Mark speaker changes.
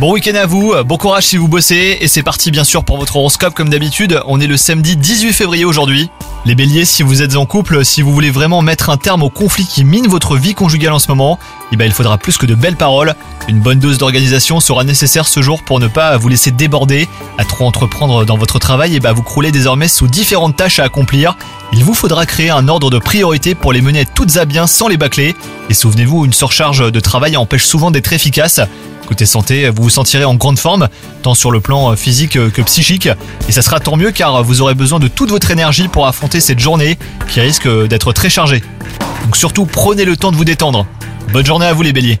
Speaker 1: Bon week-end à vous, bon courage si vous bossez, et c'est parti bien sûr pour votre horoscope comme d'habitude, on est le samedi 18 février aujourd'hui. Les béliers, si vous êtes en couple, si vous voulez vraiment mettre un terme au conflit qui mine votre vie conjugale en ce moment, eh ben il faudra plus que de belles paroles. Une bonne dose d'organisation sera nécessaire ce jour pour ne pas vous laisser déborder, à trop entreprendre dans votre travail et bah vous croulez désormais sous différentes tâches à accomplir. Il vous faudra créer un ordre de priorité pour les mener toutes à bien sans les bâcler. Et souvenez-vous, une surcharge de travail empêche souvent d'être efficace. Côté santé, vous vous sentirez en grande forme, tant sur le plan physique que psychique. Et ça sera tant mieux car vous aurez besoin de toute votre énergie pour affronter cette journée qui risque d'être très chargée. Donc surtout, prenez le temps de vous détendre. Bonne journée à vous les béliers